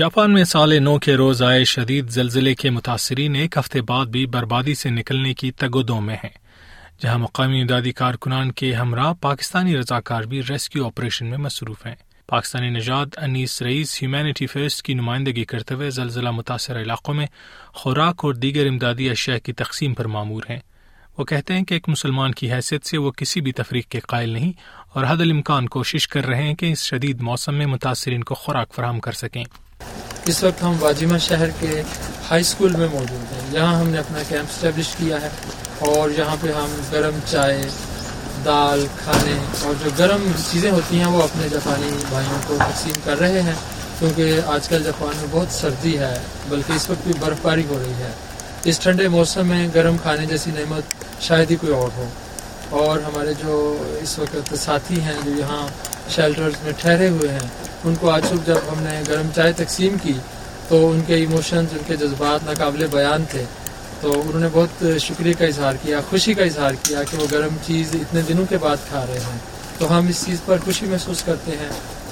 Japan میں سال نو کے روز آئے شدید زلزلے کے متاثرین ایک ہفتے بعد بھی بربادی سے نکلنے کی تگودوں میں ہیں، جہاں مقامی امدادی کارکنان کے ہمراہ پاکستانی رضاکار بھی ریسکیو آپریشن میں مصروف ہیں۔ پاکستانی نژاد انیس رئیس ہیومینٹی فیئرس کی نمائندگی کرتے ہوئے زلزلہ متاثرہ علاقوں میں خوراک اور دیگر امدادی اشیاء کی تقسیم پر معمور ہیں۔ وہ کہتے ہیں کہ ایک مسلمان کی حیثیت سے وہ کسی بھی تفریق کے قائل نہیں اور حد الامکان کوشش کر رہے ہیں کہ اس شدید موسم میں متاثرین کو خوراک فراہم کر سکیں۔ اس وقت ہم واجمہ شہر کے ہائی اسکول میں موجود ہیں۔ یہاں ہم نے اپنا کیمپ اسٹیبلش کیا ہے اور یہاں پہ ہم گرم چائے، دال، کھانے اور جو گرم چیزیں ہوتی ہیں وہ اپنے جاپانی بھائیوں کو تقسیم کر رہے ہیں کیونکہ آج کل جاپان میں بہت سردی ہے، بلکہ اس وقت بھی برف باری ہو رہی ہے۔ اس ٹھنڈے موسم میں گرم کھانے جیسی نعمت شاید ہی کوئی اور ہو۔ اور ہمارے جو اس وقت ساتھی ہیں جو یہاں شیلٹرز میں ٹھہرے ہوئے ہیں ان کو آج صبح جب ہم نے گرم چائے تقسیم کی، تو ان کے ایموشنز ان کے جذبات ناقابل بیان تھے۔ تو انہوں نے بہت شکریہ کا اظہار کیا، خوشی کا اظہار کیا کہ وہ گرم چیز اتنے دنوں کے بعد کھا رہے ہیں۔ تو ہم اس چیز پر خوشی محسوس کرتے ہیں۔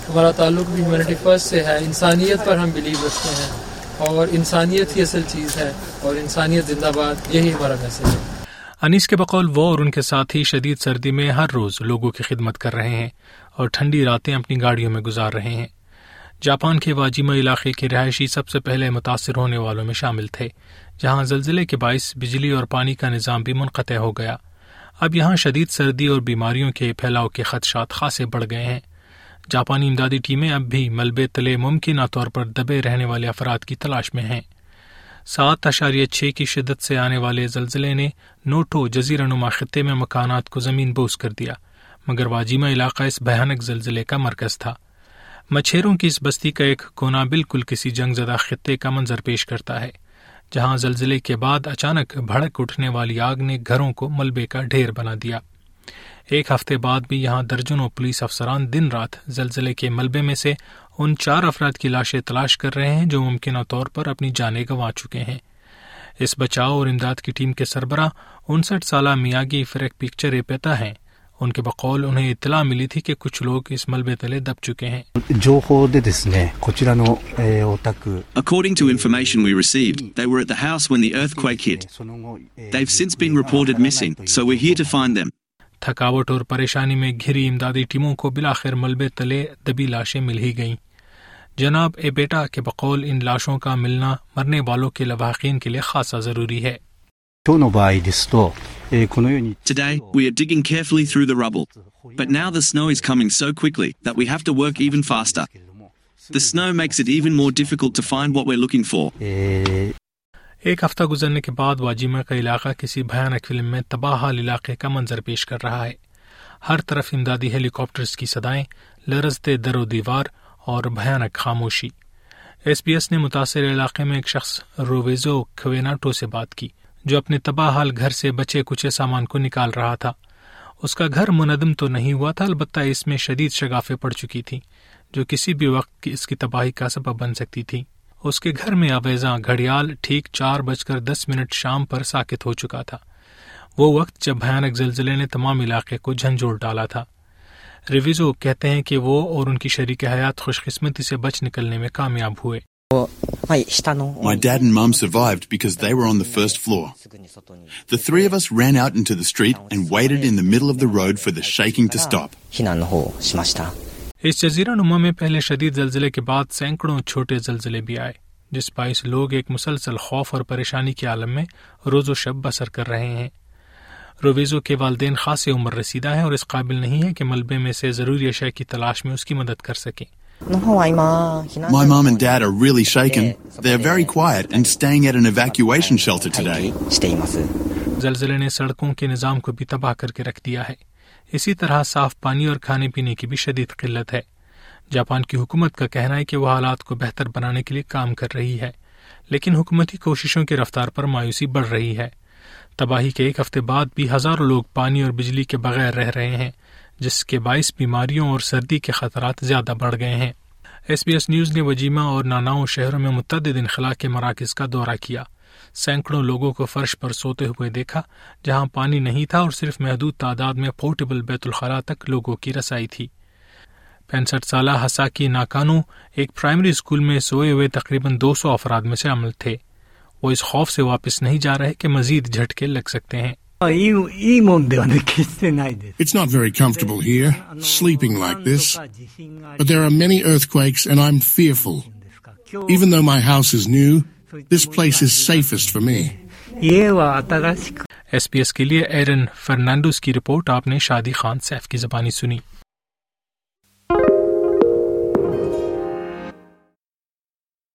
ہمارا تعلق بھی ہیومینٹی فرسٹ سے ہے، انسانیت پر ہم بلیو رکھتے ہیں۔ اور انسانیت ہی اصل چیز ہے اور انسانیت زندہ باد، یہی ہمارا میسج ہے۔ انیس کے بقول، وہ اور ان کے ساتھی شدید سردی میں ہر روز لوگوں کی خدمت کر رہے ہیں۔ اور ٹھنڈی راتیں اپنی گاڑیوں میں گزار رہے ہیں۔ جاپان کے واجیما علاقے کے رہائشی سب سے پہلے متاثر ہونے والوں میں شامل تھے، جہاں زلزلے کے باعث بجلی اور پانی کا نظام بھی منقطع ہو گیا۔ اب یہاں شدید سردی اور بیماریوں کے پھیلاؤ کے خدشات خاصے بڑھ گئے ہیں۔ جاپانی امدادی ٹیمیں اب بھی ملبے تلے ممکنہ طور پر دبے رہنے والے افراد کی تلاش میں ہیں۔ سات اشاریہ چھ کی شدت سے آنے والے زلزلے نے نوٹو جزیرہ نما خطے میں مکانات کو زمین بوس کر دیا۔ مگر واجیما علاقہ اس بھیانک زلزلے کا مرکز تھا۔ مچھیروں کی اس بستی کا ایک کونا بالکل کسی جنگ زدہ خطے کا منظر پیش کرتا ہے، جہاں زلزلے کے بعد اچانک بھڑک اٹھنے والی آگ نے گھروں کو ملبے کا ڈھیر بنا دیا۔ ایک ہفتے بعد بھی یہاں درجنوں پولیس افسران دن رات زلزلے کے ملبے میں سے ان چار افراد کی لاشیں تلاش کر رہے ہیں جو ممکنہ طور پر اپنی جانیں گنوا چکے ہیں۔ اس بچاؤ اور امداد کی ٹیم کے سربراہ انسٹھ سالہ میاگی فریک پکچر پیتا ہیں۔ ان کے بقول انہیں اطلاع ملی تھی کہ کچھ لوگ اس ملبے تلے دب چکے ہیں۔ تھکاوٹ اور پریشانی میں گھری امدادی ٹیموں کو بلاخر ملبے تلے دبی لاشیں مل ہی گئیں۔ جناب اے بیٹا کے بقول ان لاشوں کا ملنا مرنے والوں کے لواحقین کے لیے خاصا ضروری ہے۔ Eh, Today, we are digging carefully through the rubble. But now the snow is coming so quickly that we have to work even faster. The snow makes it even more difficult to find what we're looking for. ایک ہفتہ گزرنے کے بعد واجیما کا علاقہ کسی بھیانک film میں تباہ حال علاقے کا منظر پیش کر رہا ہے ہر طرف امدادی ہیلی کاپٹرز کی سدائیں لرزتے در و دیوار اور بھیانک خاموشی ایس پی ایس نے متاثر علاقے میں ایک شخص روویزو کھویناٹو سے بات کی جو اپنے تباہ حال گھر سے بچے کچے سامان کو نکال رہا تھا۔ اس کا گھر مندم تو نہیں ہوا تھا، البتہ اس میں شدید شگافیں پڑ چکی تھیں، جو کسی بھی وقت کی اس کی تباہی کا سبب بن سکتی تھی اس کے گھر میں آویزاں گھڑیال ٹھیک چار بج کر دس منٹ شام پر ساکت ہو چکا تھا۔ وہ وقت جب بھیانک زلزلے نے تمام علاقے کو جھنجھوڑ ڈالا تھا۔ ریویزو کہتے ہیں کہ وہ اور ان کی شریک حیات خوش قسمتی سے بچ نکلنے میں کامیاب ہوئے۔ My dad and mom survived because they were on the first floor. The three of us ran out into the street and waited in the middle of the road for the shaking to stop. اس جزیرہ نما میں پہلے شدید زلزلے کے بعد سینکڑوں چھوٹے زلزلے بھی آئے جس باعث لوگ ایک مسلسل خوف اور پریشانی کے عالم میں روز و شب بسر کر رہے ہیں رویزو کے والدین خاصے عمر رسیدہ ہیں اور اس قابل نہیں ہے کہ ملبے میں سے ضروری اشیاء کی تلاش میں اس کی مدد کر سکیں My mom and dad are really shaken. They're very quiet and staying at an evacuation shelter today. زلزلے نے سڑکوں کے نظام کو بھی تباہ کر کے رکھ دیا ہے۔ اسی طرح صاف پانی اور کھانے پینے کی بھی شدید قلت ہے۔ جاپان کی حکومت کا کہنا ہے کہ وہ حالات کو بہتر بنانے کے لیے کام کر رہی ہے لیکن حکومتی کوششوں کی رفتار پر مایوسی بڑھ رہی ہے۔ تباہی کے ایک ہفتے بعد بھی ہزاروں لوگ پانی اور بجلی کے بغیر رہ رہے ہیں۔ جس کے باعث بیماریوں اور سردی کے خطرات زیادہ بڑھ گئے ہیں۔ ایس بی ایس نیوز نے وجیمہ اور ناناؤں شہروں میں متعدد انخلا کے مراکز کا دورہ کیا۔ سینکڑوں لوگوں کو فرش پر سوتے ہوئے دیکھا، جہاں پانی نہیں تھا اور صرف محدود تعداد میں پورٹیبل بیت الخلاء تک لوگوں کی رسائی تھی۔ پینسٹھ سالہ ہساکی ناکانو ایک پرائمری اسکول میں سوئے ہوئے تقریباً دو سو افراد میں سے عمل تھے۔ وہ اس خوف سے واپس نہیں جا رہے کہ مزید جھٹکے لگ سکتے ہیں۔ It's not very comfortable here, sleeping like this. But there are many earthquakes and I'm fearful. Even though my house is new, this place is safest for me. S P S کے لیے ایرن فرنانڈوس کی report آپ نے شادی Khan safe کی زبانی سنی